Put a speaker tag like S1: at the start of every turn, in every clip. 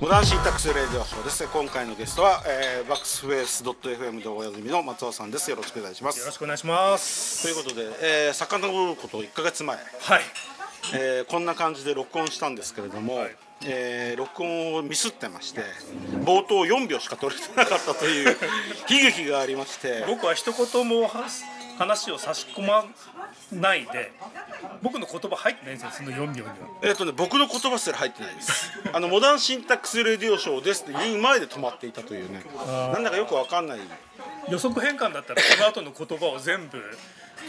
S1: モダンシンタックスレディオショーです今回のゲストは、えー、バックスフェイス .fm でおなじみの松尾さんですよろしくお願いします
S2: よろしくお願いします。
S1: ということで、えー、遡ること1か月前、
S2: はい。
S1: えー、こんな感じで録音したんですけれども、
S2: はい。
S1: えー録音をミスってまして冒頭4秒しか取れてなかったという 悲劇がありまして。
S2: 僕は一言もは話を差し込まないで、僕の言葉入ってないんですよ。その4秒には。
S1: えっ、とね僕の言葉すら入ってないです。あのモダンシンタックスレディオショーですって言う前で止まっていたというね。なんだかよくわかんない。
S2: 予測変換だったらこの後の言葉を全部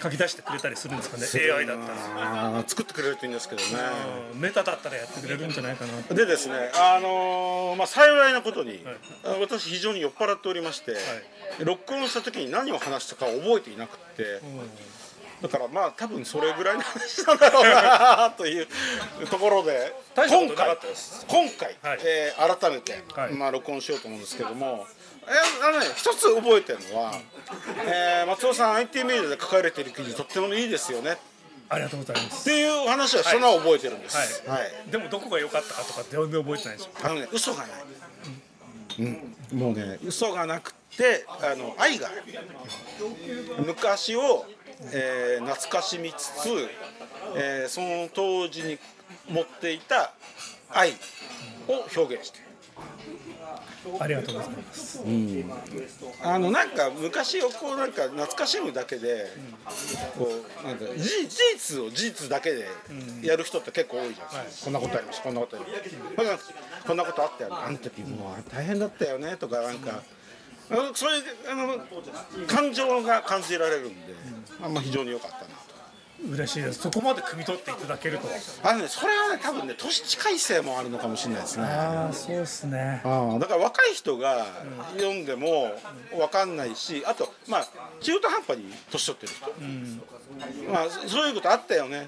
S2: 書き出してくれたりするんですかね。AI だったら。
S1: 作ってくれるといいんですけどね
S2: うんメタだったらやってくれるんじゃないかな。
S1: でですね、あのーまあ、幸いなことに、あ私非常に酔っ払っておりまして、録音した時に何を話したか覚えていなくって、だからまあ多分それぐらいの話なんだろうなというところで今回今回、
S2: はい。
S1: えー改めて、
S2: はい。
S1: まあ、録音しようと思うんですけども、えーあのね、一つ覚えてるのは、えー松尾さん IT メールで書かれている記事とってもいいですよね。っ
S2: ありがとうございます。
S1: ていう話はしたのは覚えてるんです。
S2: はい。
S1: はい。
S2: でもどこが良かったかとか全然覚えてないでしょ。
S1: あのね嘘がない、うん、もうね嘘がなくてあの愛が昔を、えー懐かしみつつ、えーその当時に持っていた愛を表現している。
S2: ありがとうございます。
S1: あのなんか昔をこうなんか懐かしむだけで、こうなんか事事実を事実だけでやる人って結構多いじゃない。ですか、こんなことありましたこんなことありましたこんなことあったよねあの時もう大変だったよねとかなんか、あのそういうあの感情が感じられるんで、あんま非常に良かったなと。
S2: 嬉しいです。そこまで汲み取っていただけると。
S1: あのね、それはね多分ね年近いせいもあるのかもしれないですね。
S2: ああ、そうですね。
S1: ああだから若い人が読んでも分かんないしあとまあ中途半端に年取ってる人、まあそういうことあったよね、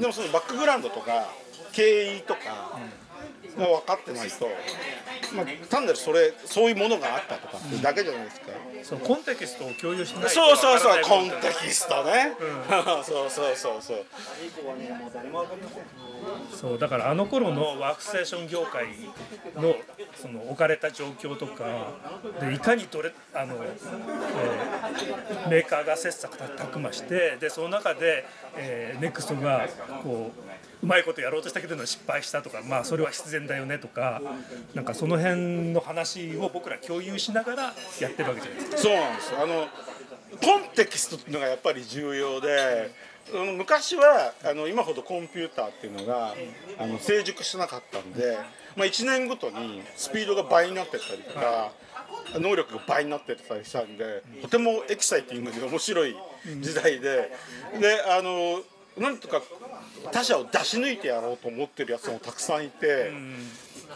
S1: でもそのバックグラウンドとか経緯とかが分かってないと、まあ、単なるそれそういうものがあったとかってだけじゃないですか、
S2: そうコンテキストを共有しないと
S1: そうそうそうコンテキストね、そうそうそうそう。
S2: そうだからあの頃のワークステーション業界のその置かれた状況とかでいかにどれあの、えーメーカーが切磋琢磨してでその中で、えー、ネクストがこううまいことやろうとしたけど失敗したとかまあそれは必然だよねとかなんかその辺の話を僕ら共有しながらやってるわけじゃないですか。
S1: そうなんですあのコンテキストっていうのがやっぱり重要で、昔はあの今ほどコンピューターっていうのがあの成熟してなかったんで、まあ、1年ごとにスピードが倍になってったりとか、能力が倍になってたりしたんでとてもエキサイティングで面白い時代で、であのなんとか他者を出し抜いてやろうと思ってるやつもたくさんいて。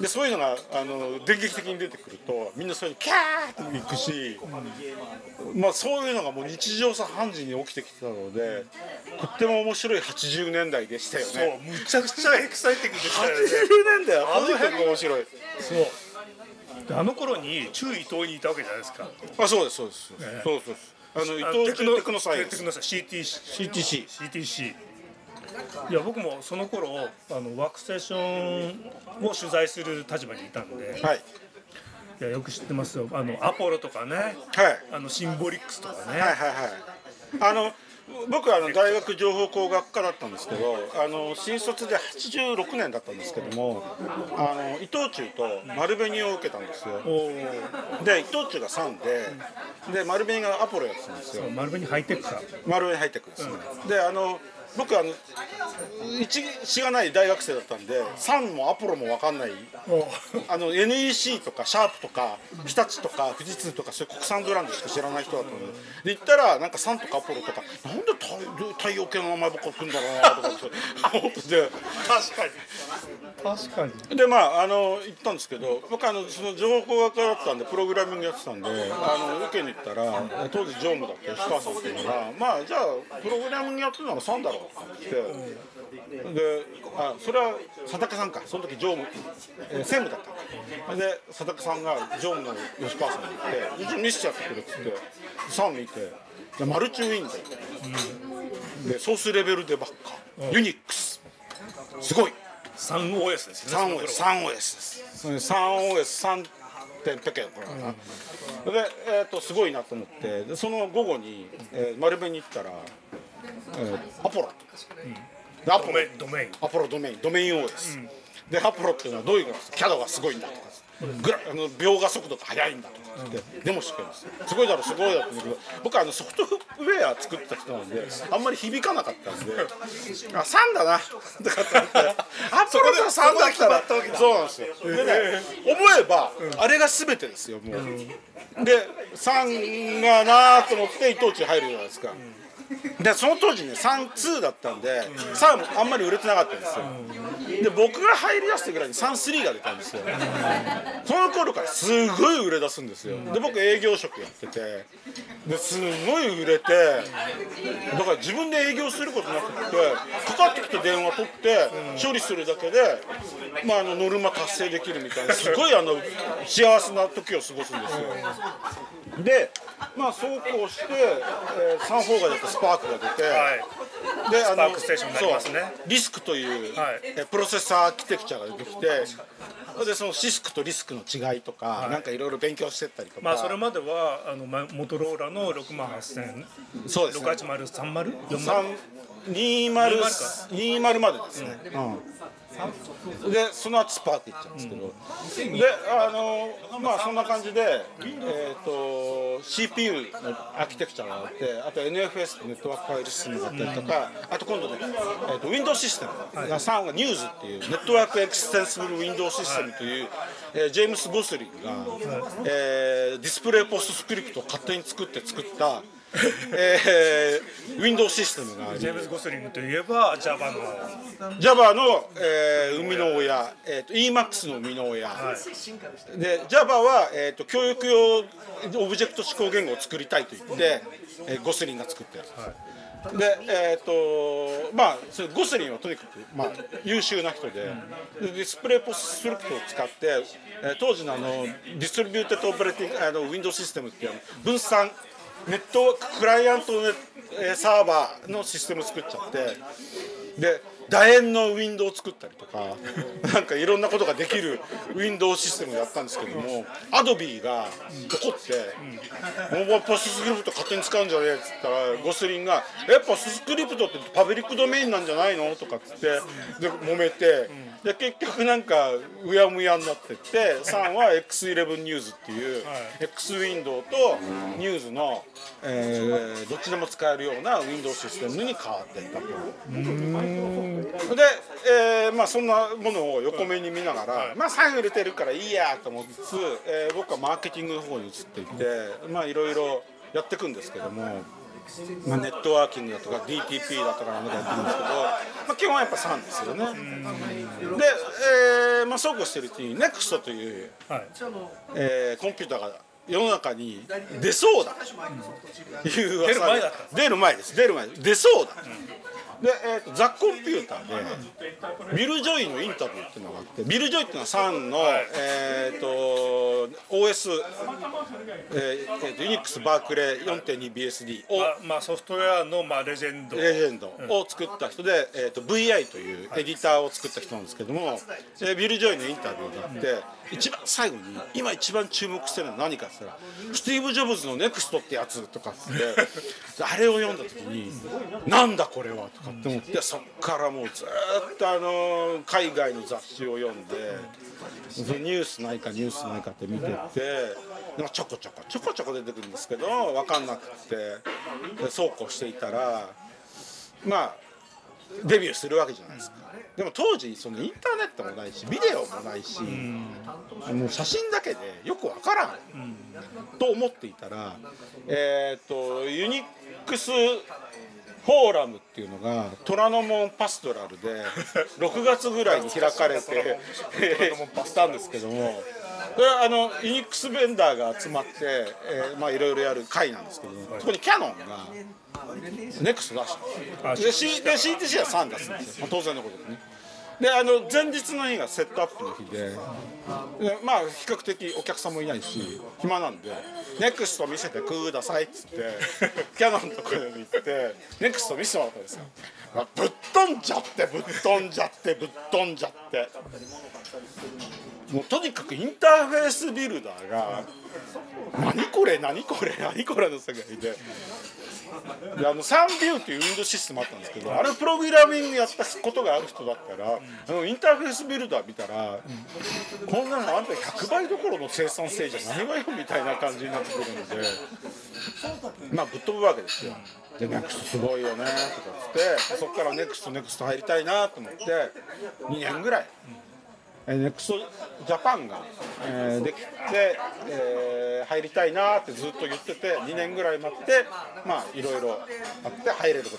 S1: でそういうのがあの電撃的に出てくるとみんなそれにキャーって行くし、まあ、そういうのがもう日常茶飯事に起きてきてたのでとっても面白い80年代でしたよ
S2: そう
S1: ね。
S2: むちゃくちゃエキサイティングでしたよね。
S1: 80年代は
S2: あの辺
S1: とにかく面白い。
S2: そうであの頃に中伊東にいたわけじゃないですか。
S1: あそうですそうです、
S2: え
S1: そうそうですあの伊
S2: あ
S1: 藤テクノサイエンス
S2: CTC
S1: CTC
S2: CTC いや僕もその頃あのワークステーションを取材する立場にいたんで、
S1: はい。
S2: い、やよく知ってますよ。あのアポロとかね。
S1: はい。
S2: あのシンボリックスとかね、
S1: はいはいはい。あの僕はあの大学情報工学科だったんですけどあの新卒で86年だったんですけどもあの伊藤忠と丸紅を受けたんですよ。
S2: おお
S1: で伊藤忠が3でで丸紅がアポロやってたんですよ。
S2: 丸紅ハイテクか
S1: 丸紅入ってくるんですね、であの僕あの一しがない大学生だったんで3もアポロも分かんない。
S2: お
S1: あの NEC とかシャープとか日立とか富士通とかそういう国産ブランドしか知らない人だったので。で行ったらなんかサンとかアポロとかなんで太太陽系の名前ばっか来るんだろうなとかって。思ってて
S2: 確かに。確かに。
S1: でまああの行ったんですけど僕あのその情報工学科だったんでプログラミングやってたんであの受けに行ったら当時常務だった吉川さんっていうのがまあじゃあプログラミングやってるのが3だろであそれは佐竹さんか。その時常務、えー、専務だったで佐竹さんが常務の吉川さんに言って「見せちゃってくれ」っつって3見てでマルチウィンド。ウ、でソースレベルでばっか、ユニックス。すごい。
S2: 3OS ですね。
S1: 3OS 3OS です。それ 3OS3 点ペケこれかな、で、えー、とすごいなと思って。でその午後に、えー丸弁に行ったら、えーアポロ。でアポロ。
S2: ドメインドメイン。
S1: アポロドメイン。ドメイン OS、でアポロっていうのはどういうのですか？キャドがすごいんだとかグラあの描画速度が速いんだとかってデモしてくれるんですよ。すごいだろすごいだろって言うけど僕はあのソフトウェア作った人なんであんまり響かなかったんで あ3だな。とかって思って アポロと3だったらそうなんですよ。でね思えば、あれが全てですよもう、で3がなと思って伊藤忠入るじゃないですか、でその当時ね32だったんで、3あんまり売れてなかったんですよ、で僕が入りだしたぐらいに33が出たんですよ、その頃からすごい売れ出すんですよ、で僕営業職やっててですごい売れてだから自分で営業することなくてかかってきた電話取って処理するだけで、まあ、あのノルマ達成できるみたいなすごいあの幸せな時を過ごすんですよ。でまあそうこうして、えー、 Sun-4 が出て SPARC が出て、
S2: はい。
S1: であ
S2: SPARC スね。
S1: RISC という、
S2: はい。
S1: えープロセッサーアーキテクチャが出てきてでそのシスクとリスクの違いとか、なんかいろいろ勉強してったりとか、
S2: まあそれまではあのまモトローラの6万8000
S1: そうですね。
S2: 68030 40
S1: 三20 20までですね、うん、でその後スパークいっちゃうんですけど、であのまあそんな感じで、えー、と CPU のアーキテクチャがあってあと NFS ってネットワークファイルシステムがあったりとか、あと今度ね、えー、と Windows システム。が3が NEWS っていうネットワークエクステンシブル Windows システムという、えージェームス・ゴスリンが、えー Display PostScript を勝手に作って作ったえー、 Window システムが
S2: ジェームズ・ゴスリングといえば Java の。
S1: Java の、えー生みの親、えー、と Emacs の生みの親、で Java は、えー、と教育用オブジェクト指向言語を作りたいと言って、えーゴスリンが作ったやつ、でえっ、とまあそれゴスリンはとにかく、まあ、優秀な人でで Display PostScript を使って、えー当時のあのディストリビューテッドオペレティングあの Windows システムっていうあの分散ネットクライアントのサーバーのシステム作っちゃって。で楕円のウィンドウを作ったりとかなんかいろんなことができるウィンドウシステムをやったんですけどもAdobe が怒って「モバイル PostScript 勝手に使うんじゃねえ」っつったらゴスリンが「え PostScript ってパブリックドメインなんじゃないの?」とかっつってで揉めて。で結局なんかうやむやになってって3は X11 ニューズっていう、X ウィンドウとニューズの、えーどっちでも使えるようなウィンドウシステムに変わっていったと。で、えーまあ、そんなものを横目に見ながら、まあ、3売れてるからいいやと思いつつ、えー僕はマーケティングの方に移っていてまあいろいろやっていくんですけども。まあ、ネットワーキングだとか DTP だとかなんだかやってるんですけど、まあ、基本はやっぱ3ですよね。で、えーまあ、そうこうしてるうちに NeXT という、
S2: はい。
S1: えーコンピューターが世の中に出そうだ。という噂
S2: 出る前
S1: です出る前出そうだ、で、えーとザ・コンピューターでビル・ジョイのインタビューっていうのがあってビル・ジョイっていうのは3の、えー、と OS、えーえーと Unix バークレー 4.2BSD を
S2: まあまあソフトウェアのまあレジェンド。
S1: レジェンドを作った人で、えー、と VI というエディターを作った人なんですけども、えービル・ジョイのインタビューがあって、一番最後に今一番注目してるのは何かって言ったらスティーブ・ジョブズの NEXT ってやつとかってあれを読んだ時になんだこれはとかって思ってそっからもうずっとあの海外の雑誌を読んでニュースないかニュースないかって見ててちょこちょこちょこちょこ出てくるんですけど分かんなくってそうこうしていたらまあデビューするわけじゃないですか。でも当時そのインターネットもないしビデオもないし、もう写真だけでよくわからん、と思っていたらえっ、とユニックスフォーラムっていうのが虎ノ門パストラルで 6月ぐらいに開かれてしたんですけどもこれはあの UNIX ベンダーが集まって、えーまあいろいろやる会なんですけど、そこにキャノンが NeXT 出した。んで CTC は3出すんですよ、まあ、当然のことでね。であの前日の日がセットアップの日ででまあ比較的お客さんもいないし暇なんで「NeXT 見せてください」っつって キャノンのところに行ってネクスト見せてもらったんですよ、まあぶっ飛んじゃってぶっ飛んじゃってぶっ飛んじゃって。もうとにかくインターフェースビルダーが何これ何これ何これの世界でであのサンビューっていうウィンドウシステムあったんですけどあれプログラミングやったことがある人だったらあのインターフェースビルダー見たらこんなのあんた100倍どころの生産性じゃないわよみたいな感じになってくるのでまあぶっ飛ぶわけですよ。で NeXT すごいよねとかっつってそこから NeXT NeXT 入りたいなと思って2年ぐらい。えー NeXT ジャパンが、えーできて、えー入りたいなってずっと言ってて2年ぐらい待ってまあいろいろあって入れること。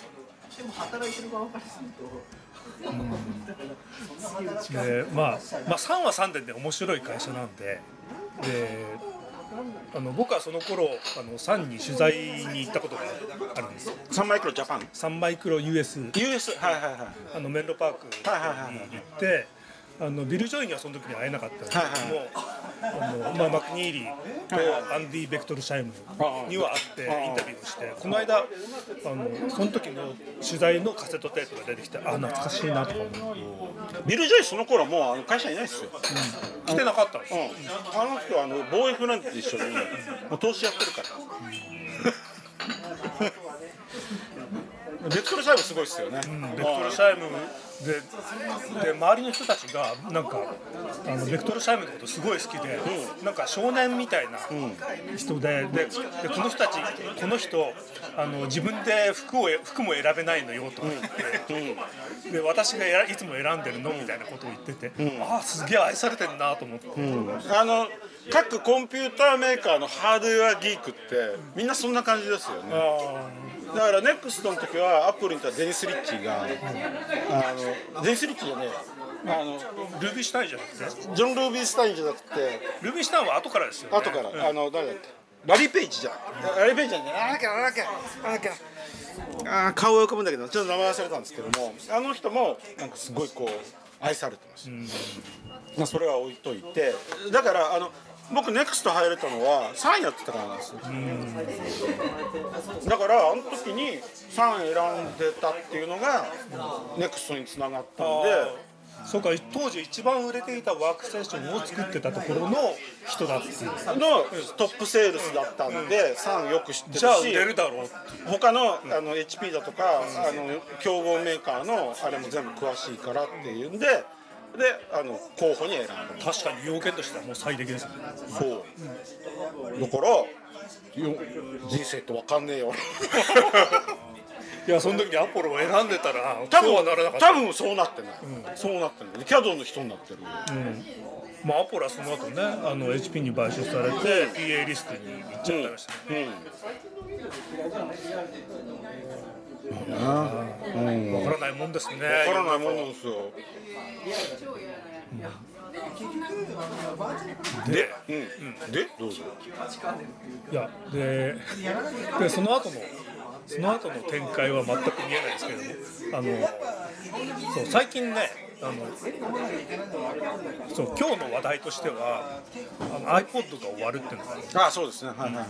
S2: でまあ、まあ3は3でね面白い会社なんでであの僕はその頃あの3に取材に行ったことがあるんですよ。
S1: サンマイクロジャパン。
S2: サンマイクロ US
S1: US はいはいはい。
S2: あのメンロパークに行ってあのビル・ジョイにはその時に会えなかったんですけども、あのまあ、マクニーリーとアンディ・ベクトルシャイムには会ってインタビューをして。この間あのその時の取材のカセットテープが出てきてあ懐かしいなとか思って。
S1: ビル・ジョイその頃もうあの会社いないですよ、
S2: 来てなかったんですよ。
S1: うん、あの人はあのボーイフレンドと一緒にもう投資やってるから、ベクトルシャイムすごいですよね、
S2: ベクトルシャイムでで周りの人たちがなんかあのベクトルシャイムのことすごい好きで、なんか少年みたいな人で,、ででこの人たちこの人あの自分で服を服も選べないのよとか言って、で私がやいつも選んでるのみたいなことを言ってて、ああすげえ愛されてるなと思って、
S1: あの各コンピューターメーカーのハードウェアギークってみんなそんな感じですよね。
S2: あ
S1: だからネクストの時はアップルにいたデニス・リッチーが、あのデニス・リッチーじゃねえあの
S2: ールービーシュタインじゃなくて？
S1: ジョン・ルービー・スタインじゃなくて
S2: ルービーシュタインは後からですよ、ね、
S1: 後から、あの誰だっけ？ラリー・ペイジじゃん。ラリー・ペイジじゃんねあなんかなんかなんかあー顔が浮かぶんだけどちょっと名前忘れたんですけどもあの人もなんかすごいこう愛されてます、まあ、それは置いといて。だからあの僕ネクスト入れたのは3やってたからなんですよ。だからあの時に3選んでたっていうのがネクストにつながったんで
S2: そうか当時一番売れていたワークステーションを作ってたところの人だって
S1: のトップセールスだったんで3よく知ってるし
S2: じゃあ売れるだろう
S1: 他のあの HP だとかあの競合メーカーのあれも全部詳しいからっていうんでであの候補に選んだ。
S2: 確かに要件としてはもう最適ですよね。
S1: そう。だからよ人生って分かんねえよ。
S2: いやその時にアポロを選んでたら
S1: 多
S2: そうは
S1: 分
S2: ならなかった。
S1: 多分そうなってない、そうなってない。キャドの人になってる、
S2: まあアポロはその後ねあの HP に買収されて PA リスクに行っちゃったらしい、ね
S1: うん。
S2: わからないもんですね。
S1: 分からないもんなんですよ。
S2: で
S1: うん、でどうぞ。
S2: いやででその後のその後の展開は全く見えないですけれどもあのそう最近ねあのそう今日の話題としてはあの iPod が終わるっていうのがあ
S1: そうですね。はいはいはい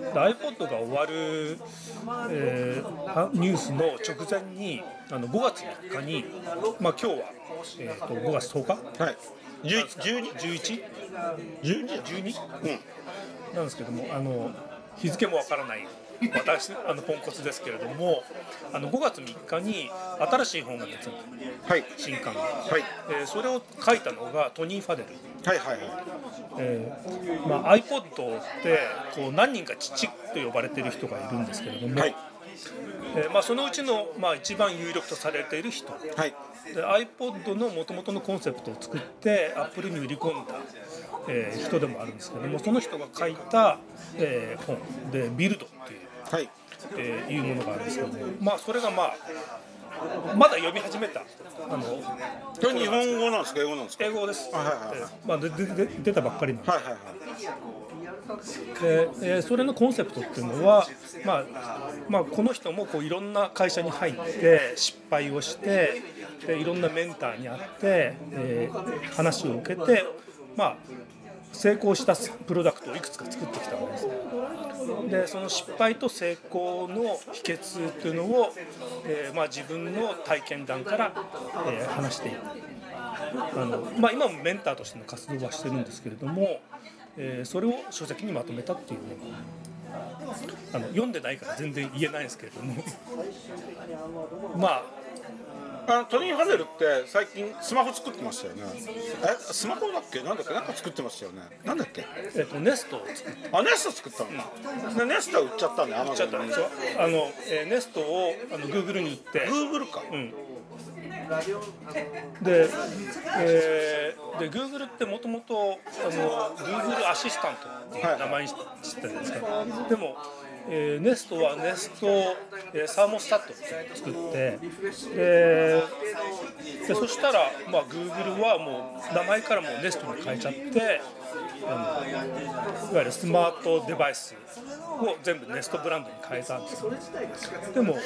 S2: で iPod が終わる、えーはニュースの直前にあの5月3日に、まあ、今日は、えー、と5月10日？
S1: はい。11
S2: 11
S1: 12
S2: 12
S1: うん。
S2: なんですけどもあの日付もわからない私あのポンコツですけれどもあの5月3日に新しい本が出たの
S1: はい。
S2: 新刊が、
S1: はい。
S2: えーそれを書いたのがトニー・ファデル、
S1: はいはいはい。
S2: えーまあ、iPod ってこう何人か父と呼ばれている人がいるんですけれども、
S1: はい。
S2: えーまあ、そのうちの、まあ、一番有力とされている人。
S1: はい。
S2: で iPod のもともとのコンセプトを作ってアップルに売り込んだ、えー人でもあるんですけどもその人が書いた、えー本。で「ビルド」っていう,、
S1: はい。
S2: えーいうものがあるんですけども、まあ、それがまあまだ読み始めた。あの
S1: これ日本語なんですか？英語なんですか？
S2: 英語です、
S1: はいはいはい。
S2: まあ、ででで出たばっかりなんで
S1: はいはいはい。
S2: で、えーそれのコンセプトっていうのは、まあまあ、この人もこういろんな会社に入って失敗をしてでいろんなメンターに会って、えー話を受けて、まあ、成功したプロダクトをいくつか作ってきたわけです。でその失敗と成功の秘訣っていうのを、えーまあ、自分の体験談から、えー話していく。あのまあ、今もメンターとしての活動はしてるんですけれども、えーそれを書籍にまとめたっていうねあの読んでないから全然言えないんですけれども まあ
S1: あのトニー・ハゼルって最近スマホ作ってましたよね。えスマホだっけ？なんだっけ？なんか作ってましたよね。なんだっけ？
S2: えっとネストを作っ
S1: あネスト作ったの、でネストは売っちゃったんだよアマゾンに
S2: ちゃった。んですよあの、えーネストをあの Google に行って。
S1: グーグルか、
S2: うん。で、えーで Google ってもともとあの Google アシスタントっていう名前にしてたじゃないですか、でも、えー、ネストはネスト、えーサーモスタットを作ってででそしたら、まあ、Google はもう名前からもネストに変えちゃっていわゆるスマートデバイスを全部ネストブランドに変えたんですよ。でも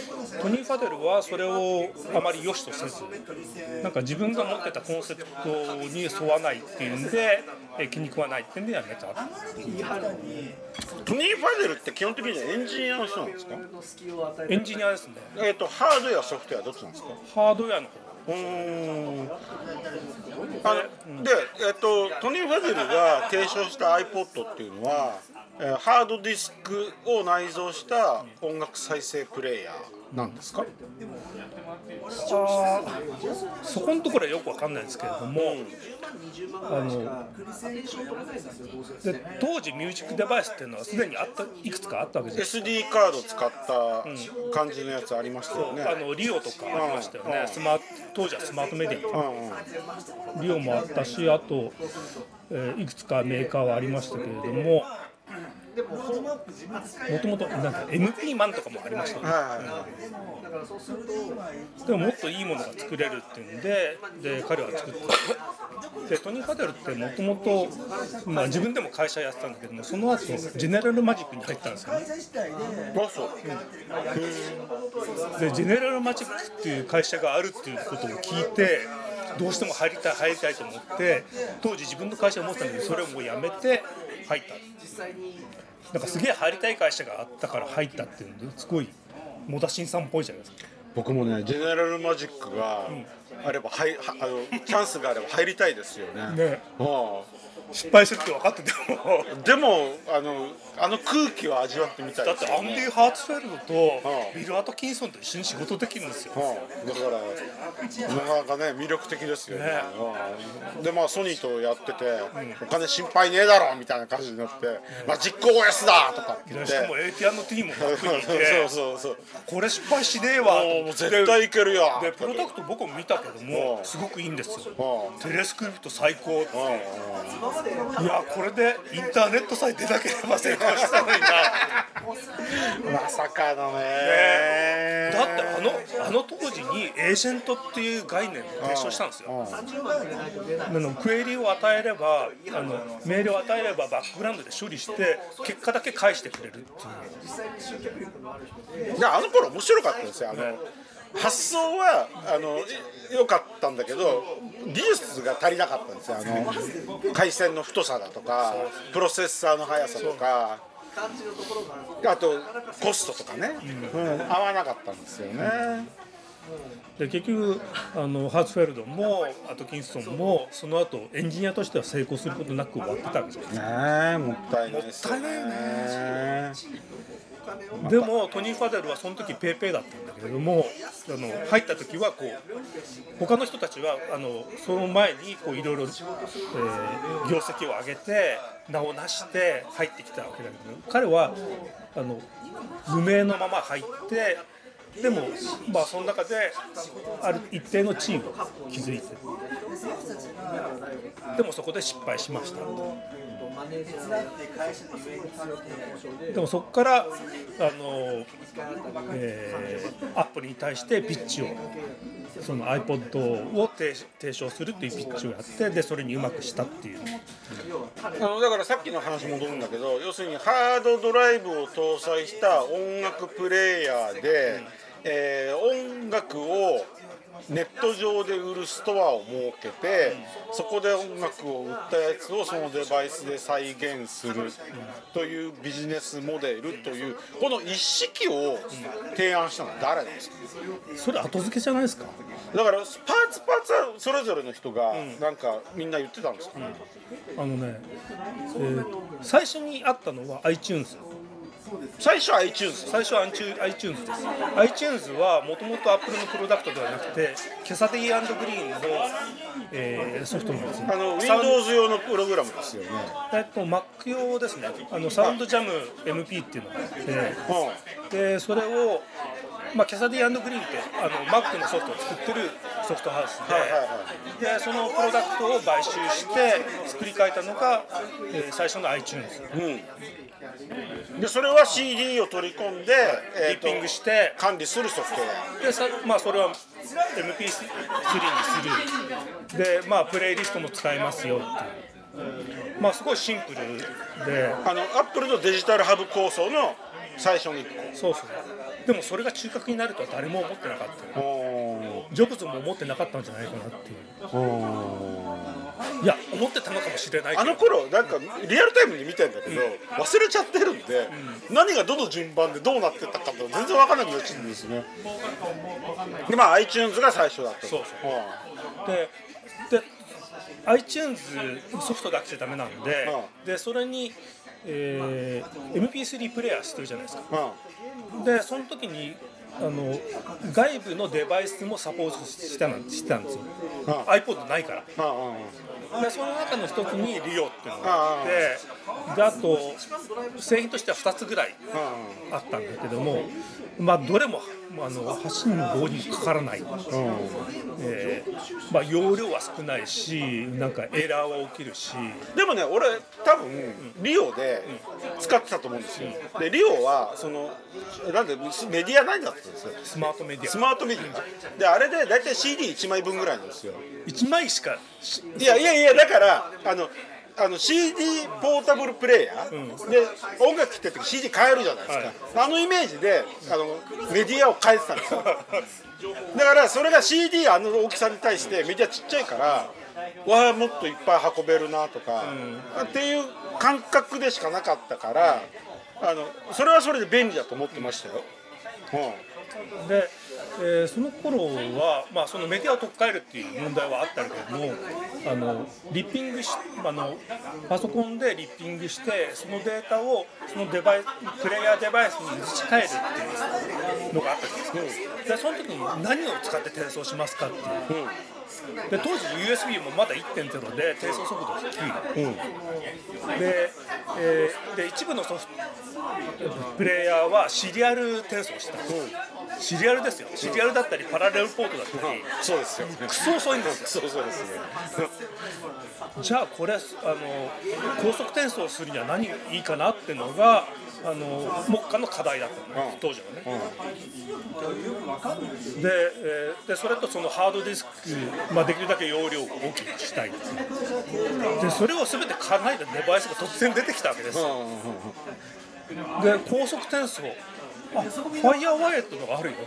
S2: トニー・ファデルはそれをあまり良しとせずなんか自分が持ってたコンセプトに沿わないっていうんでえ気に食わないっていうんでやめた。
S1: トニー・ファゼルって基本的にはエンジニアの人なんですか？
S2: エンジニアですね。
S1: えっ、とハードウェアソフトウェアどっちなんですか？
S2: ハードウェアの方
S1: あで、えっとトニー・ファゼルが提唱した iPod っていうのは、えーハードディスクを内蔵した音楽再生プレーヤー。なんですか、
S2: そこのところはよくわかんないですけれども、あので当時ミュージックデバイスっていうのはすでにあったいくつかあったわけです
S1: SD カード使った感じのやつありましたよね、
S2: あのリオとかありましたよね、スマート当時はスマートメディア
S1: うんうん。
S2: リオもあったしあと、えーいくつかメーカーはありましたけれどももともとなんか MP マンとかもありましたね。
S1: はいはい。はい
S2: でももっといいものが作れるっていうんでで彼は作った。でトニー・ファデルってもともとまあ自分でも会社やってたんだけどもその後ジェネラルマジックに入ったんですよね。
S1: あそう。
S2: でジェネラルマジックっていう会社があるっていうことを聞いてどうしても入りたい入りたいと思って当時自分の会社を持ってたんだけどそれをもうやめて入ったなんかすげえ入りたい会社があったから入ったっていうんですごい野田新さんっぽいじゃないですか。
S1: 僕もねジェネラルマジックがあれば、はいはあのチャンスがあれば入りたいですよね。
S2: ね。
S1: あ
S2: 失敗するって分かってても。
S1: あでもあのあの空気を味わってみたい
S2: だってアンディ・ハーツフェルドと
S1: うん
S2: ビル・アトキンソンと一緒に仕事できるんですよ。
S1: うん、だからなかなかね魅力的ですよね。
S2: ね
S1: うん。でまあソニーとやってて、お金心配ねえだろみたいな感じになって、マジック OS だとかって
S2: しかも AT&T もバックにいて
S1: そうそうそう。
S2: これ失敗しねえわ。
S1: もう絶対いけるよ。
S2: でプロダクト僕も見たけども
S1: うん。
S2: すごくいいんですよ。
S1: うん。
S2: テレスクリプト最高い
S1: うん。うん
S2: やこれでインターネットさえ出なければ成功したのにな。
S1: まさかのね。
S2: だってあのあの当時にエージェントっていう概念を提唱したんですよ。あのクエリを与えればあの命令を与えればバックグラウンドで処理して結果だけ返してくれるっていう。
S1: であの頃面白かったですよ。あの発想はあの良かったんだけど技術が足りなかったんですよあの回線の太さだとかプロセッサーの速さとかあとコストとかね、うん合わなかったんですよね。
S2: で結局あのハーツフェルドもアトキンソンもその後エンジニアとしては成功することなく終わってたわけですか
S1: ねえもったいないですよね。
S2: もったいないでもトニー・ファデルはその時ペーペーだったんだけれどもあの入った時はこう他の人たちはあのその前にいろいろ、業績を上げて名を成して入ってきたわけだけど彼はあの無名のまま入ってでもまあその中である一定の地位を築いてでもそこで失敗しましたでもそこからあの、えー、アップルに対してピッチをその iPod を提提唱するっていうピッチをやってでそれにうまくしたっていう。
S1: あのだからさっきの話戻るんだけど要するにハードドライブを搭載した音楽プレーヤーで、えー音楽をネット上で売るストアを設けてそこで音楽を売ったやつをそのデバイスで再現するというビジネスモデルというこの一式を提案したのは誰なんですか？
S2: それ後付けじゃないですか？
S1: だからパーツパーツはそれぞれの人がなんかみんな言ってたんですか、
S2: あのね、えー最初にあったのは iTunes
S1: 最初は iTunes
S2: 最初は iTunes です iTunes はもともと Apple のプロダクトではなくてキャサディグリーンの、えーソフトなんですね。
S1: あの Windows 用のプログラムですよね。
S2: えっと Mac 用ですね。あのサウンドジャム MP っていうのがあってでそれを、まあ、キャサディグリーンってあの Mac のソフトを作ってるソフトハウスで,、
S1: はいはい
S2: でそのプロダクトを買収して作り変えたのが、えー最初の iTunes
S1: うん。でそれは CD を取り込んで、えーと
S2: リッピングして。
S1: 管理するソフト
S2: でさまあそれは MP3 にする。でまあプレイリストも使えますよっていう。まあすごいシンプルで。
S1: ア。あの Apple のデジタルハブ構想の最初の一
S2: そうそう。でもそれが中核になるとは誰も思ってなかった。ジョブズも思ってなかったんじゃないかなっていう。いや思ってたのかもしれないけど。
S1: あの頃なんかリアルタイムに見てんだけど、忘れちゃってるんで、何がどの順番でどうなってったかって全然分からなくなっちゃうんですね。でまあ iTunes が最初だったと。
S2: そうそう。でで iTunes ソフトだけじゃダメなんで,、でそれに、えー MP3 プレイヤーしてるじゃないですか。
S1: うん。うん
S2: でその時にあの外部のデバイスもサポートしたなんしてたんですよ、
S1: うん。
S2: iPod ないから。
S1: うんうん
S2: でその中の一つにリオっていうのがあってであと製品としては2つぐらいあったんだけどもまあどれもあの箸にも棒にもかからない、えーまあ、容量は少ないしなんかエラーは起きるし。
S1: でもね俺多分リオで使ってたと思うんですよ。でリオはそのなんでメディア何だったんですよ。
S2: スマートメディ
S1: ス
S2: ア
S1: マートメディア。であれで大体 CD1 枚分ぐらいなんですよ。
S2: 1枚しかし
S1: いやいやいやだからあのあの CD ポータブルプレイヤー、で音楽聴ってる時 CD 変えるじゃないですか、あのイメージであのメディアを変えてたんですよ。だからそれが CD あの大きさに対してメディアちっちゃいからわあもっといっぱい運べるなとか、っていう感覚でしかなかったからあのそれはそれで便利だと思ってましたよ、うん
S2: で、えーその頃は、まあ、そのメディアを取っ換えるっていう問題はあったけれどもあのリッピングしあのパソコンでリッピングしてそのデータをそのデバイスプレイヤーデバイスに移し替えるっていうのがあったじゃないですか、でその時に何を使って転送しますかっていう。で当時 USB もまだ1.0で転送速度低い、で,、えーで一部のソフトプレイヤーはシリアル転送した。ん。ですよ、シリアルですよ。シリアルだったりパラレルポートだったり、
S1: そうですよ。
S2: クソ遅いんですよ。
S1: そうそうですね
S2: じゃあこれあの高速転送するには何がいいかなっていうのがあの目下の課題だったのね、当時はね、で,、えーでそれとそのハードディスク、まあ、できるだけ容量を大きくしたいでそれを全て考えたデバイスが突然出てきたわけですよ。で高速転送あファイヤーワイヤーってのがあるよ、で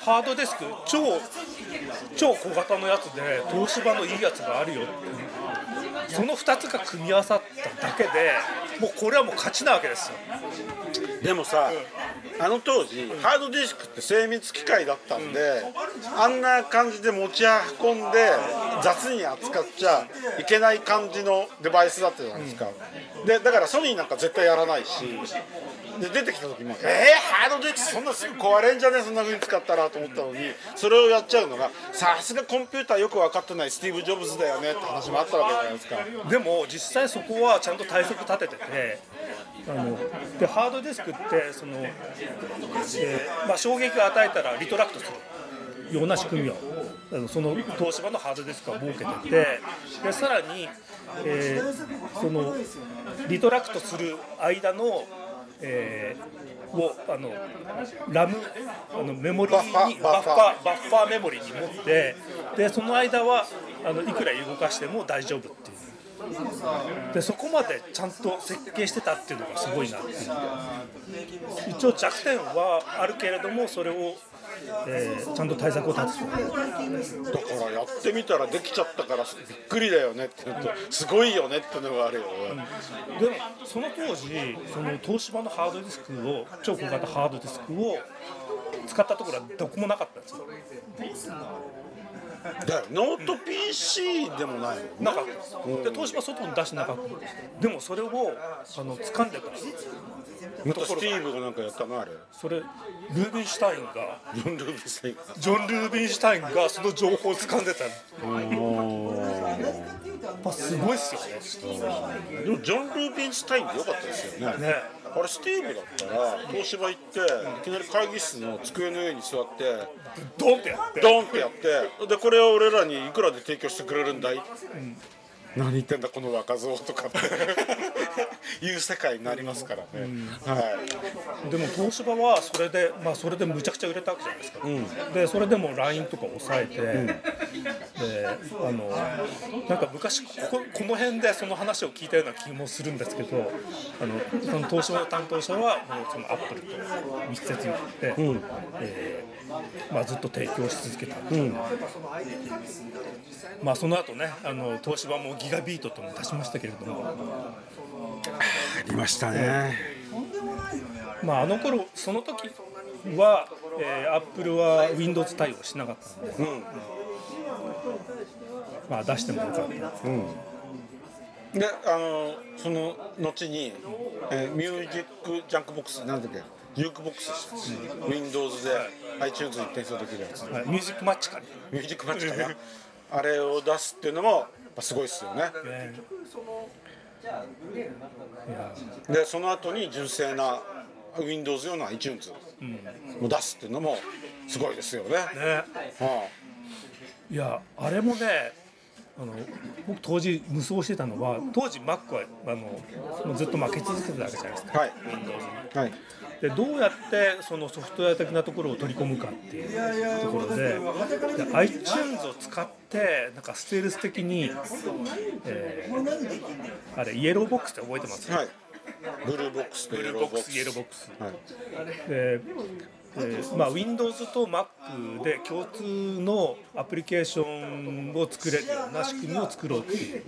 S2: ハードディスク超超小型のやつで東芝のいいやつがあるよって。その2つが組み合わさっただけでもうこれはもう勝ちなわけですよ。
S1: でもさ、あの当時、ハードディスクって精密機械だったんで、あんな感じで持ち運んで雑に扱っちゃいけない感じのデバイスだったじゃないですか、でだからソニーなんか絶対やらないしで出てきた時も「えー、ハードディスクそんなすぐ壊れんじゃね？えそんな風に使ったら」と思ったのにそれをやっちゃうのがさすがコンピューターよく分かってないスティーブ・ジョブズだよねって話もあったわけじゃないですか。
S2: でも実際そこはちゃんと対策立てててあのでハードディスクってその、えーまあ、衝撃を与えたらリトラクトするような仕組みをその東芝のハードディスクは設けててでさらに、えーそのリトラクトする間の、えーをあのラムあのメモリに
S1: バッファー
S2: バッファーバッファーメモリに持ってでその間はあのいくら動かしても大丈夫っていう。でそこまでちゃんと設計してたっていうのがすごいなっていう。一応弱点はあるけれどもそれを、えーちゃんと対策を立つと。
S1: だからやってみたらできちゃったからびっくりだよねっていうとすごいよねっていうのがあるよ。ね、
S2: でもその当時その東芝のハードディスクを超小型ハードディスクを使ったところはどこもなかったんですよ
S1: ノート PC でもないもん
S2: なかったんで東芝外に出してなかった。んでもそれをあの掴んでた。
S1: またスティーブがなんかやったなあれ。
S2: それルービンシュタインが
S1: ジョン・ルービンスタインが。
S2: ジョン・ルービンシュタインがその情報を掴んでた。のやっぱすごいっすよね。
S1: でもジョン・ルービンスタインでよかったですよね。
S2: ね
S1: あれスティーブだったら東芝行っていきなり会議室の机の上に座って
S2: ドンってやって。
S1: ドンってやってでこれを俺らにいくらで提供してくれるんだい、何言ってんだこの若造とかって。いう世界になりますからね、はい。
S2: でも東芝はそれでまあそれでむちゃくちゃ売れたわけじゃないですか、でそれでも LINE とか抑えて、であのなんか昔こここの辺でその話を聞いたような気もするんですけどあのその東芝の担当者はもうそのアップルと密接になって、えーまあ、ずっと提供し続けた、まあその後ねあの東芝もギガビートとも出しましたけれども。
S1: ありましたね、
S2: まあ、あの頃その時は、えー、アップルは Windows 対応しなかったので、まあ、出してもよかった。
S1: であのその後に、えーミュージックジャンクボックスなんだっけジュークボックスでした、Windows で iTunes に転送できるやつ。
S2: はい。ミュージックマッチかね。
S1: ミュージックマッチかな。あれを出すっていうのもぱすごいっすよね。でその後に純正な Windows 用の iTunes を出すっていうのもすごいですよね、
S2: ね。
S1: はい
S2: やあれもねあの僕当時夢想してたのは当時 Mac はあのずっと負け続けてたわけじゃないですか。
S1: あはい。
S2: Windows に。
S1: はい。
S2: でどうやってそのソフトウェア的なところを取り込むかっていうところでで iTunes を使ってなんかステルス的に、えーあれ Yellow Box って覚えてます、
S1: はい。 Blue Box とイエ
S2: ブルー
S1: ローボックス
S2: ボックス Yellow Box
S1: はい。
S2: で、えーまあ、Windows と Mac で共通のアプリケーションを作れるような仕組みを作ろうっていう。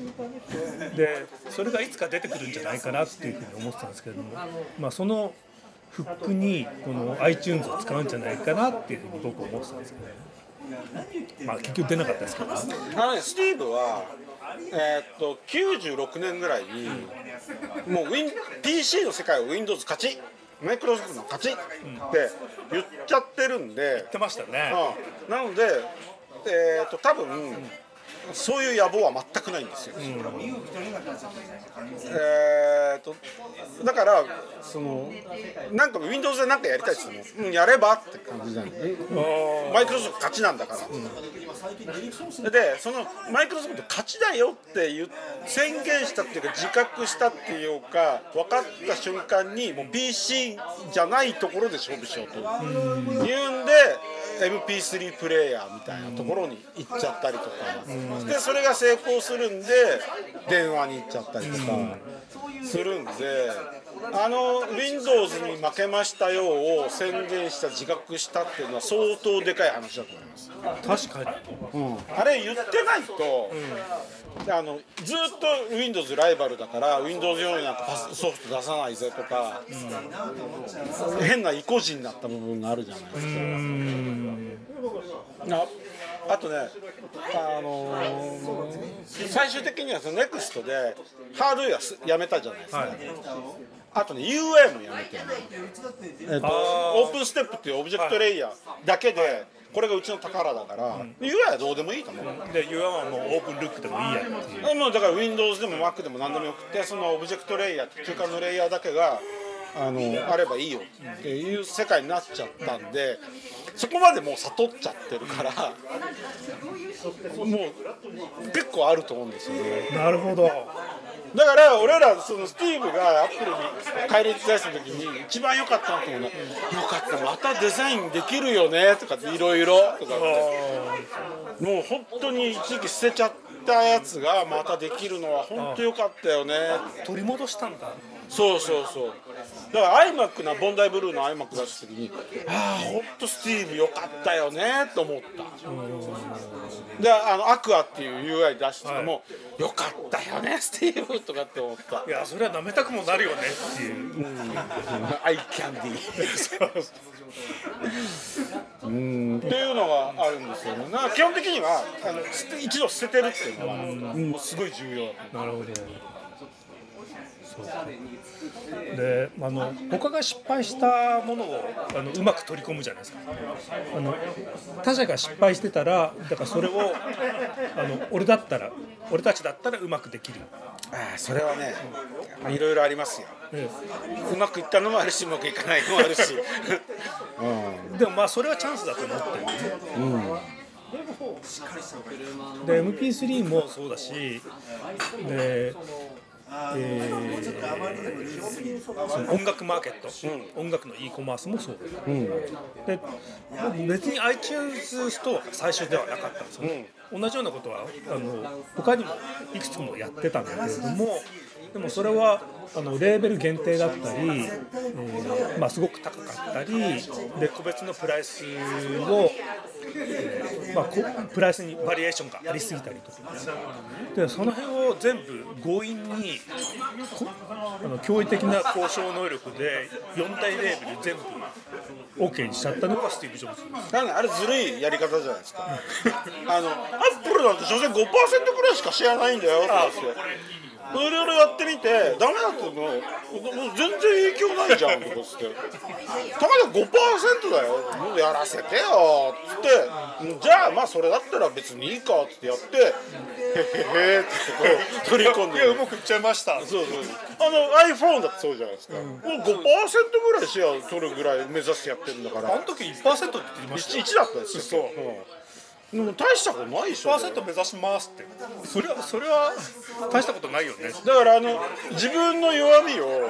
S2: でそれがいつか出てくるんじゃないかなっていうふうに思ってたんですけども、まあ、そのフックにこの iTunes を使うんじゃないかなっていうふうに僕は思ってたんですけどね、まあ、結局出なかったですけど
S1: あのね、スティーブは、えーっと96年ぐらいに、もう Win PC の世界は Windows 勝ち。マイクロソフトの勝ちって言っちゃってるんで、
S2: 言ってましたね。
S1: うん。なので、えーっと多分そういう野望は全くないんですよ。えーっとだからそのなんか Windows で何かやりたいって言っても、うん、やればって感じなの。マイクロソフト勝ちなんだから、でそのマイクロソフト勝ちだよっていう宣言したっていうか自覚したっていうか分かった瞬間にもう PC じゃないところで勝負しようと。いうんで MP3 プレイヤーみたいなところに行っちゃったりとか。でそれが成功するんで電話に行っちゃったりとか。するんで。あの Windows に負けましたよを宣言した自覚したっていうのは相当でかい話だと思います。
S2: 確かに
S1: あれ言ってないと、あのずっと Windows ライバルだから Windows 用になんかパスソフト出さないぜとか、変な意固地になった部分があるじゃないですか。ああとね、あのー最終的にはその NEXT でハードウェアすやめたじゃないですか。
S2: はい
S1: あとね UI もやめてる。えっとオープンステップっていうオブジェクトレイヤーだけでこれがうちの宝だから、UI はどうでもいいと思う、
S2: で UI はもうオープンルックでもいいやっ
S1: もうだから Windows でも Mac でも何でもよくてそのオブジェクトレイヤー中間のレイヤーだけがあのあればいいよっていう世界になっちゃったんでそこまでもう悟っちゃってるからもう結構あると思うんですよね。
S2: なるほど。
S1: だから俺らそのスティーブがアップルに帰り伝えた時に一番良かったなと思うのは「よかったまたデザインできるよね」とかっていろいろとか。ってもう本当に一時期捨てちゃったやつがまたできるのは本当良かったよね。
S2: 取り戻したんだ
S1: そうそうそう。だから iMac なボンダイブルーの iMac 出した時にああ本当スティーブ良かったよねと思った。であのアクアっていう UI 出しても、はい、よかったよねスティーブとかって思った。
S2: いやそれは舐めたくもなるよねっていう、うん、
S1: アイキャンディーうん。っていうのがあるんですよね。基本的にはあの一度捨ててるっていうのは、うん、すごい重要。
S2: なるほどであの他が失敗したものをあのうまく取り込むじゃないですか。あの他者が失敗してたらだからそれをあの俺だったら俺たちだったらうまくできる。
S1: ああそれはねいろいろありますよ、うまくいったのもあるしうまくいかないのもあるし、
S2: うん、でもまあそれはチャンスだと思ってる。ね、うん、で MP3 もそうだしでえー、その音楽マーケット、うん、音楽の e コマースもそううん、で別に iTunes ストアが最初ではなかったんですよ。ね、うん、同じようなことはあの他にもいくつもやってたんだけれどもでもそれはあのレーベル限定だったり、えーまあ、すごく高かったりで個別のプライスを まあ、プライスにバリエーションがありすぎたりとか。でその辺を全部強引にあの驚異的な交渉能力で4大レーベル全部 OK にしちゃったのがスティーブ・ジョブズ。
S1: なんあれずるいやり方じゃないですか。あのアップルなんて所詮5%くらいしか知らないんだよっていろいろやってみてダメだってもう全然影響ないじゃんとかっつって。たかだ5%だよ。もうやらせてよっつって。じゃあまあそれだったら別にいいかっつってやって。へへへって取り込んで。
S2: いやうまくいっちゃいました。
S1: そうそう。あの iPhone だってそうじゃないですか、うん、もう5%ぐらいシェア取るぐらい目指してやってるんだから。
S2: あの時1%って言ってました
S1: 1だったんですよ。そう、うんでも大したことないでしょ。
S2: 1%目指しますって。それはそれは大したことないよね。
S1: だからあの自分の弱みを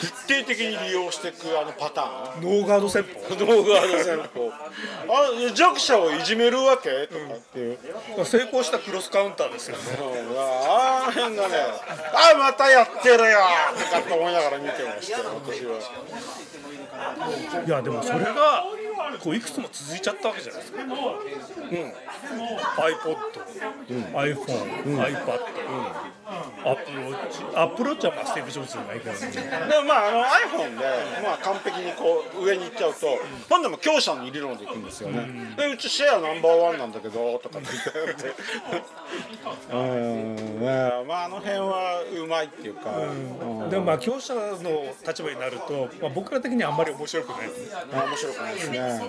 S1: 徹底的に利用していくあのパターン。
S2: ノーガード戦法。
S1: ノーガード戦法。あ弱者をいじめるわけとかっていう、
S2: うん、成功したクロスカウンターですよね、
S1: うん、あの辺がね。あまたやってるよとかって思いながら見てました私
S2: はいやでもそれがこういくつも続いちゃったわけじゃないですか、うん、iPod、うん、iPhone、うん、iPad、アップローチアップローチはまあスティーブ・ジョブズじゃないけど、ね、
S1: でもまああの iPhone で、まあ、完璧にこう上に行っちゃうと今度も強者の理論でいくんですよね、うん、でうちシェアナンバーワンなんだけどとかって言って。うん。ねまああの辺はうまいっていうか、
S2: うん、でもまあ強者の立場になると、まあ、僕ら的にはあんまり面白くない
S1: 面白くないですね。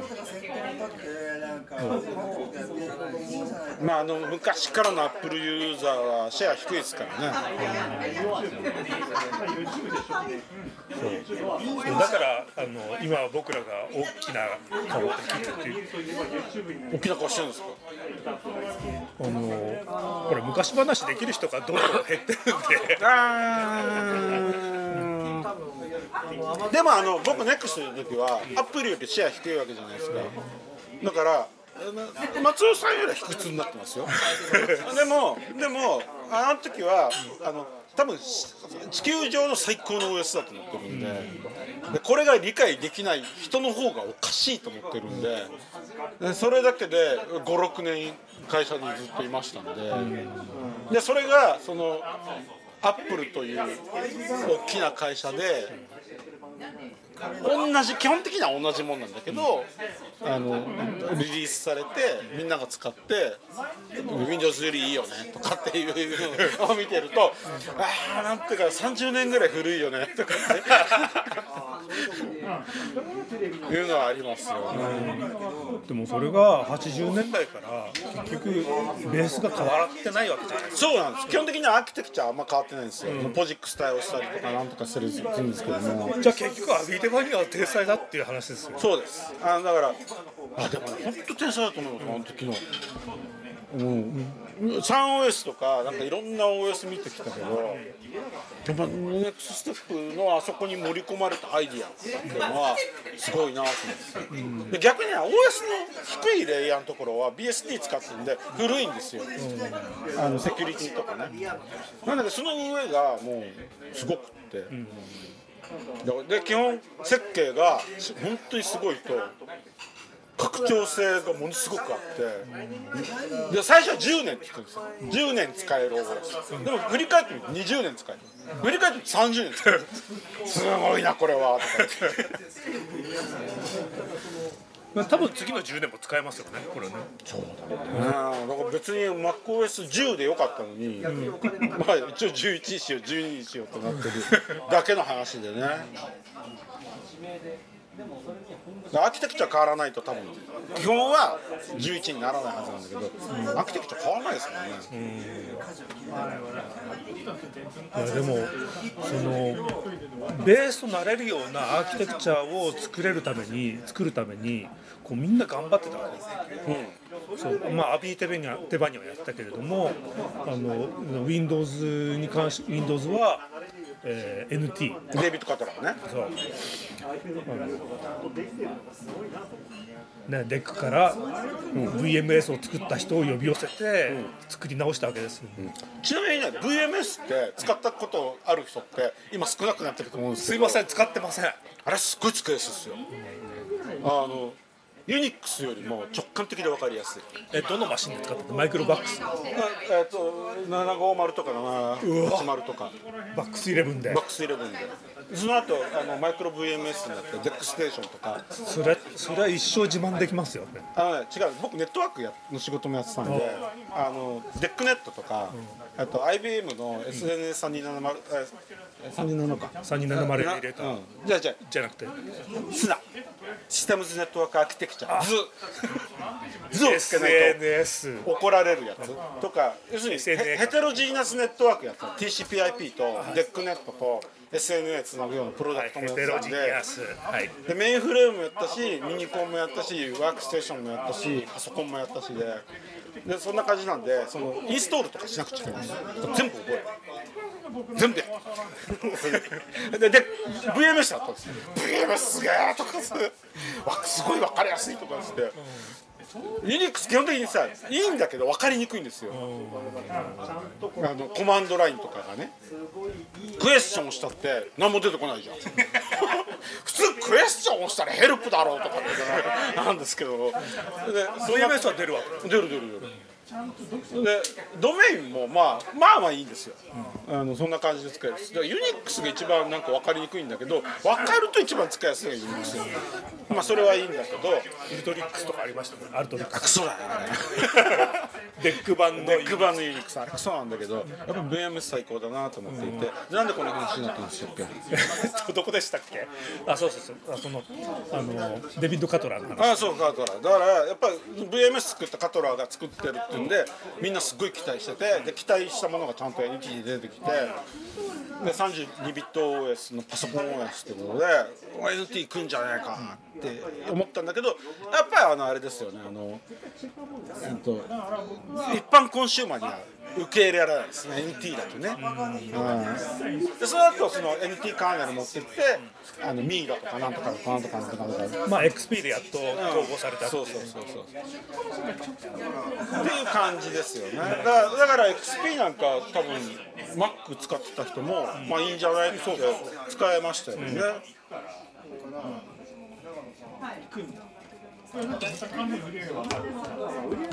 S1: まああの昔からのアップルユーザーはシェア低いですからね。
S2: そう。だからあの今は僕らが大きな顔で聞いてっていう。
S1: 大きな顔してるんですか？
S2: あのこれ昔話できる人がどんどん減ってるんで
S1: でもあの僕ネクストの時はアップルよりシェア低いわけじゃないですか。だから松尾さんよりは卑屈になってますよ。でもでもあの時はあの多分地球上の最高の OS だと思ってるんででこれが理解できない人の方がおかしいと思ってるんででそれだけで56年会社にずっといましたんででそれがそのアップルという大きな会社でなんで同じ基本的には同じもんなんだけどあのリリースされてみんなが使って「Windows よりいいよね」とかっていうのを見てると「ああなんていうか30年ぐらい古いよね」とかっていうのはありますよね。
S2: でもそれが80年代から結局ベースが変わってないわけじゃない。ですか
S1: そうなんです。基本的にはアーキテクチャはあんま変わってないんですよ、ポジックス対応したりとかなんとかするするんですけども。
S2: じゃあ結局アビーテバニアは天才だっていう話ですよ。
S1: そうです。あだから。あでもね本当天才だと思うあの時の。うん、3OS とかなんかいろんな OS 見てきたけどやっぱネクストステップのあそこに盛り込まれたアイディアっていうのはすごいなと思って、で逆には OS の低いレイヤーのところは BSD 使ってるんで古いんですよ、あのセキュリティとかね。なのでその上がもうすごくって、で基本設計が本当にすごいと拡張性がものすごくあってで最初は10年って言ってるんですよ。10年使える OS でも振り返ってみると20年使える。振り返ってみると30年使える。すごいなこれは。とか言って。
S2: 多分次の10年も使えますよね。これね。
S1: そうだね。だから別に MacOS10 でよかったのに、まあ一応11にしよう12にしようとなってるだけの話でね。アーキテクチャ変わらないと多分。基本は11にならないはずなんだけど、アーキテクチャ変わらないですからね、
S2: いやでもそのベースとなれるようなアーキテクチャを作れるために作るためにこうみんな頑張ってたわけ。ですそう。まあアビーテベニアテバニアはやったけれどもあの Windows に関し Windows は、えー NT
S1: デイビッド・カトラーね。
S2: そう。ね、 DEC から VMS を作った人を呼び寄せて作り直したわけです。よ、
S1: ちなみにね VMS って使ったことある人って今少なくなってると思うんです
S2: すいません使ってません。
S1: あれすっごい使いやすいですよあの Unix よりも直感的で分かりやすい。
S2: えどのマシンで使ってた MicroVAX。
S1: えっと750とか780とか。
S2: VAX-11で。
S1: VAX-11で。その後あのマイクロ VMS になって DECstation とか。
S2: それそれは一生自慢できますよ。ね
S1: あ違う。僕ネットワークやの仕事もやってたんであの DECnet とか、あと IBM の SNA3270、え327か。
S2: 3270に入れた、
S1: うん、じゃあじゃあ。
S2: じゃなくて。
S1: SNA Systems Network Architecture。図図をつけない
S2: SNS
S1: と怒られるやつ。とか要するにヘヘテロジーナスネットワークやった TCP/IP と DECnet と SNA つなぐようなプロダ
S2: はい
S1: クトもやってたんで。でメインフレームもやったしミニコンもやったしワークステーションもやったしパソコンもやったしで。でそんな感じなんでそのインストールとかしなくちゃいけないんですよ。全部覚える。全部やった でで VMS だったんですよ。VMS すげえとかすわすごい分かりやすいとかつってユニックス基本的にさいいんだけど分かりにくいんですよ。あのコマンドラインとかがね。クエスチョンしたって何も出てこないじゃん。普通クエスチョン押したらヘルプだろうとかってなんですけど。でそんな
S2: VMS は出るわけ
S1: 出る出る出るでドメインもまあまあまあいいんですよ、あのそんな感じで使えるだから Unix が一番なんか分かりにくいんだけど分かると一番使いやすいのがユニックス。まあそれはいいんだけど
S2: Ultrix とかありましたね。 Ultrix
S1: あクソだよね。
S2: DEC 版の
S1: DEC 版の Unix。あれクソなんだけどやっぱ VMS 最高だなと思っていて、なんでこんな話になったんでしたっけ？
S2: どこでしたっけ？あそうそうそう。あそのあのデビッド・カトラーの話。
S1: ああそうカトラー。だからやっぱり VMS 作ったカトラーが作ってるっていうんでみんなすごい期待しててで期待したものがちゃんと NT に出てきてで32ビット OS のパソコン OS ってことで NT 来んじゃねえかって思ったんだけどやっぱりあのあれですよねあの、えっと、一般コンシューマーには受け入れられないですね NT だとね、うん、でその後その NT カーネル持ってってあのミーラとかなんとかなんとかなんとかなんとか
S2: まあ XP でやっと統合されたってい
S1: そううそうそうそう。っていう感じですよね。だからだから XP なんか多分 Mac 使ってた人も、まあいいんじゃないって使えましたよね、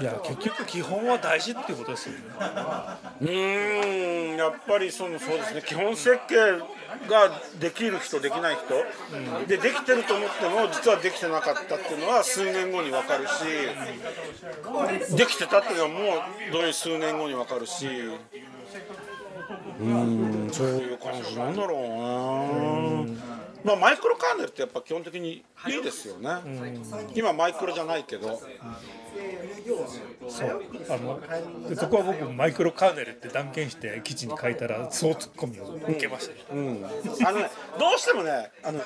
S2: いや結局基本は大事っていうことですよね。
S1: うーんやっぱりそのそうですね。基本設計ができる人できない人、でできてると思っても実はできてなかったっていうのは数年後に分かるしできてたっていうのはもうどういう数年後に分かるし。うーんそういう感じなんだろうなまあ、マイクロカーネルってやっぱ基本的にいいですよね、今マイクロじゃないけど
S2: そう。あのでそこは僕マイクロカーネルって断言して記事に書いたらそうツッコミを受けましたね、
S1: あのねどうしてもねあの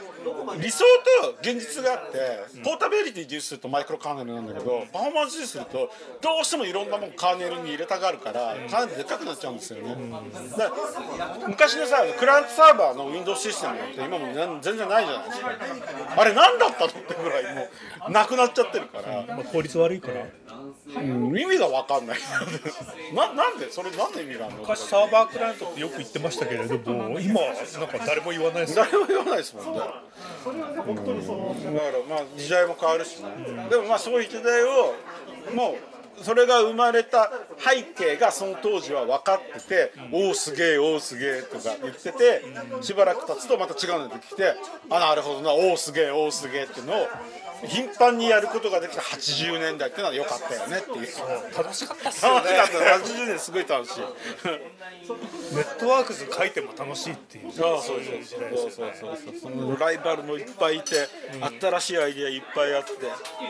S1: 理想と現実があって、ポータビリティ重視するとマイクロカーネルなんだけどパフォーマンス重視するとどうしてもいろんなもんカーネルに入れたがるからカーネルでかくなっちゃうんですよね、だから昔のさクライアントサーバーの Windows システムなんて今も全然ないじゃないですか。あれ何だったのってぐらいもうなくなっちゃってるから、
S2: まあ、効率悪いから
S1: うん意味が分かんない。ななんで？それ何の意味があるの？
S2: 昔サーバークライアントってよく言ってましたけれども今はなんか誰も言わないです
S1: 誰も言わないですもんね。うん、だからまあ時代も変わるしね。でもまあそういう時代をもうそれが生まれた背景がその当時は分かってて「おおすげえおおすげえ」とか言っててしばらく経つとまた違うの出てきて「あなるほどなおおすげえおおすげえ」っていうのを頻繁にやることができた80年代っていうのは良かったよねっていう。
S2: 楽しかったっすよね。
S1: 楽しかった80年すごい楽しい。
S2: ネットワークズ書いても楽しいっていう
S1: そうそうそうそう
S2: よね
S1: そう。そうそのライバルもいっぱいいて、新しいアイディアいっぱいあって。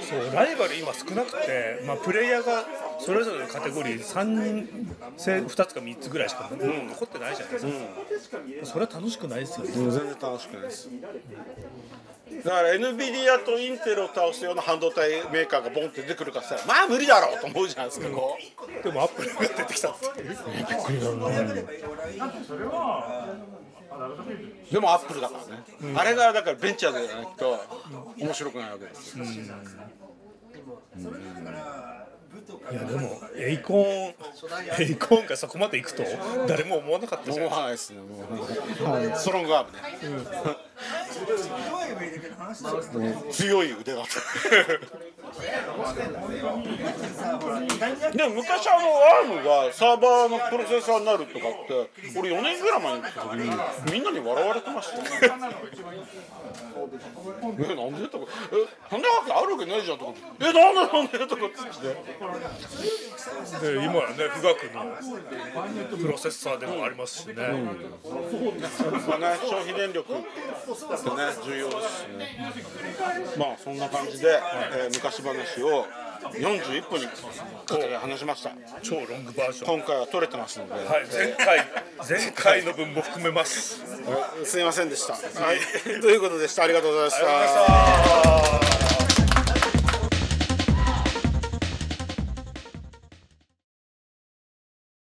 S2: そう。ライバル今少なくて、まあ、プレイヤーがそれぞれのカテゴリー3人せ2つか3つぐらいしか残ってない。じゃないですか、それは楽しくないですよね、
S1: 全然楽しくないですだから NVIDIA とインテルを倒すような半導体メーカーがボンって出てくるからさまあ無理だろうと思うじゃないですかこう。
S2: でもアップルが出てきたっていう。
S1: でもアップルだからね、あれがだからベンチャーでやらないと面白くないわけですよ、
S2: いやでも Acorn Acorn がそこまで行くと誰も思わなかったじゃ
S1: 思
S2: ない
S1: ですねもう StrongARMね、強い腕がでも昔あの ARM がサーバーのプロセッサーになるとかって俺4年ぐらい前に言った時にみんなに笑われてましたよ。えなんでとか。えそんなわけあるわけないじゃんとかえなんでなんでとかっつって
S2: で今はね富岳のプロセッサーでもありますしね、
S1: まあね消費電力。ってね重要ですしね。まあそんな感じで、えー昔話を41分にかけて話しました。
S2: 超ロングバージョン。
S1: 今回は撮れてますので、
S2: はい前回前回の分も含めます。
S1: すいませんでした、はい、ということでした。ありがとうございました。
S2: ありがとうございました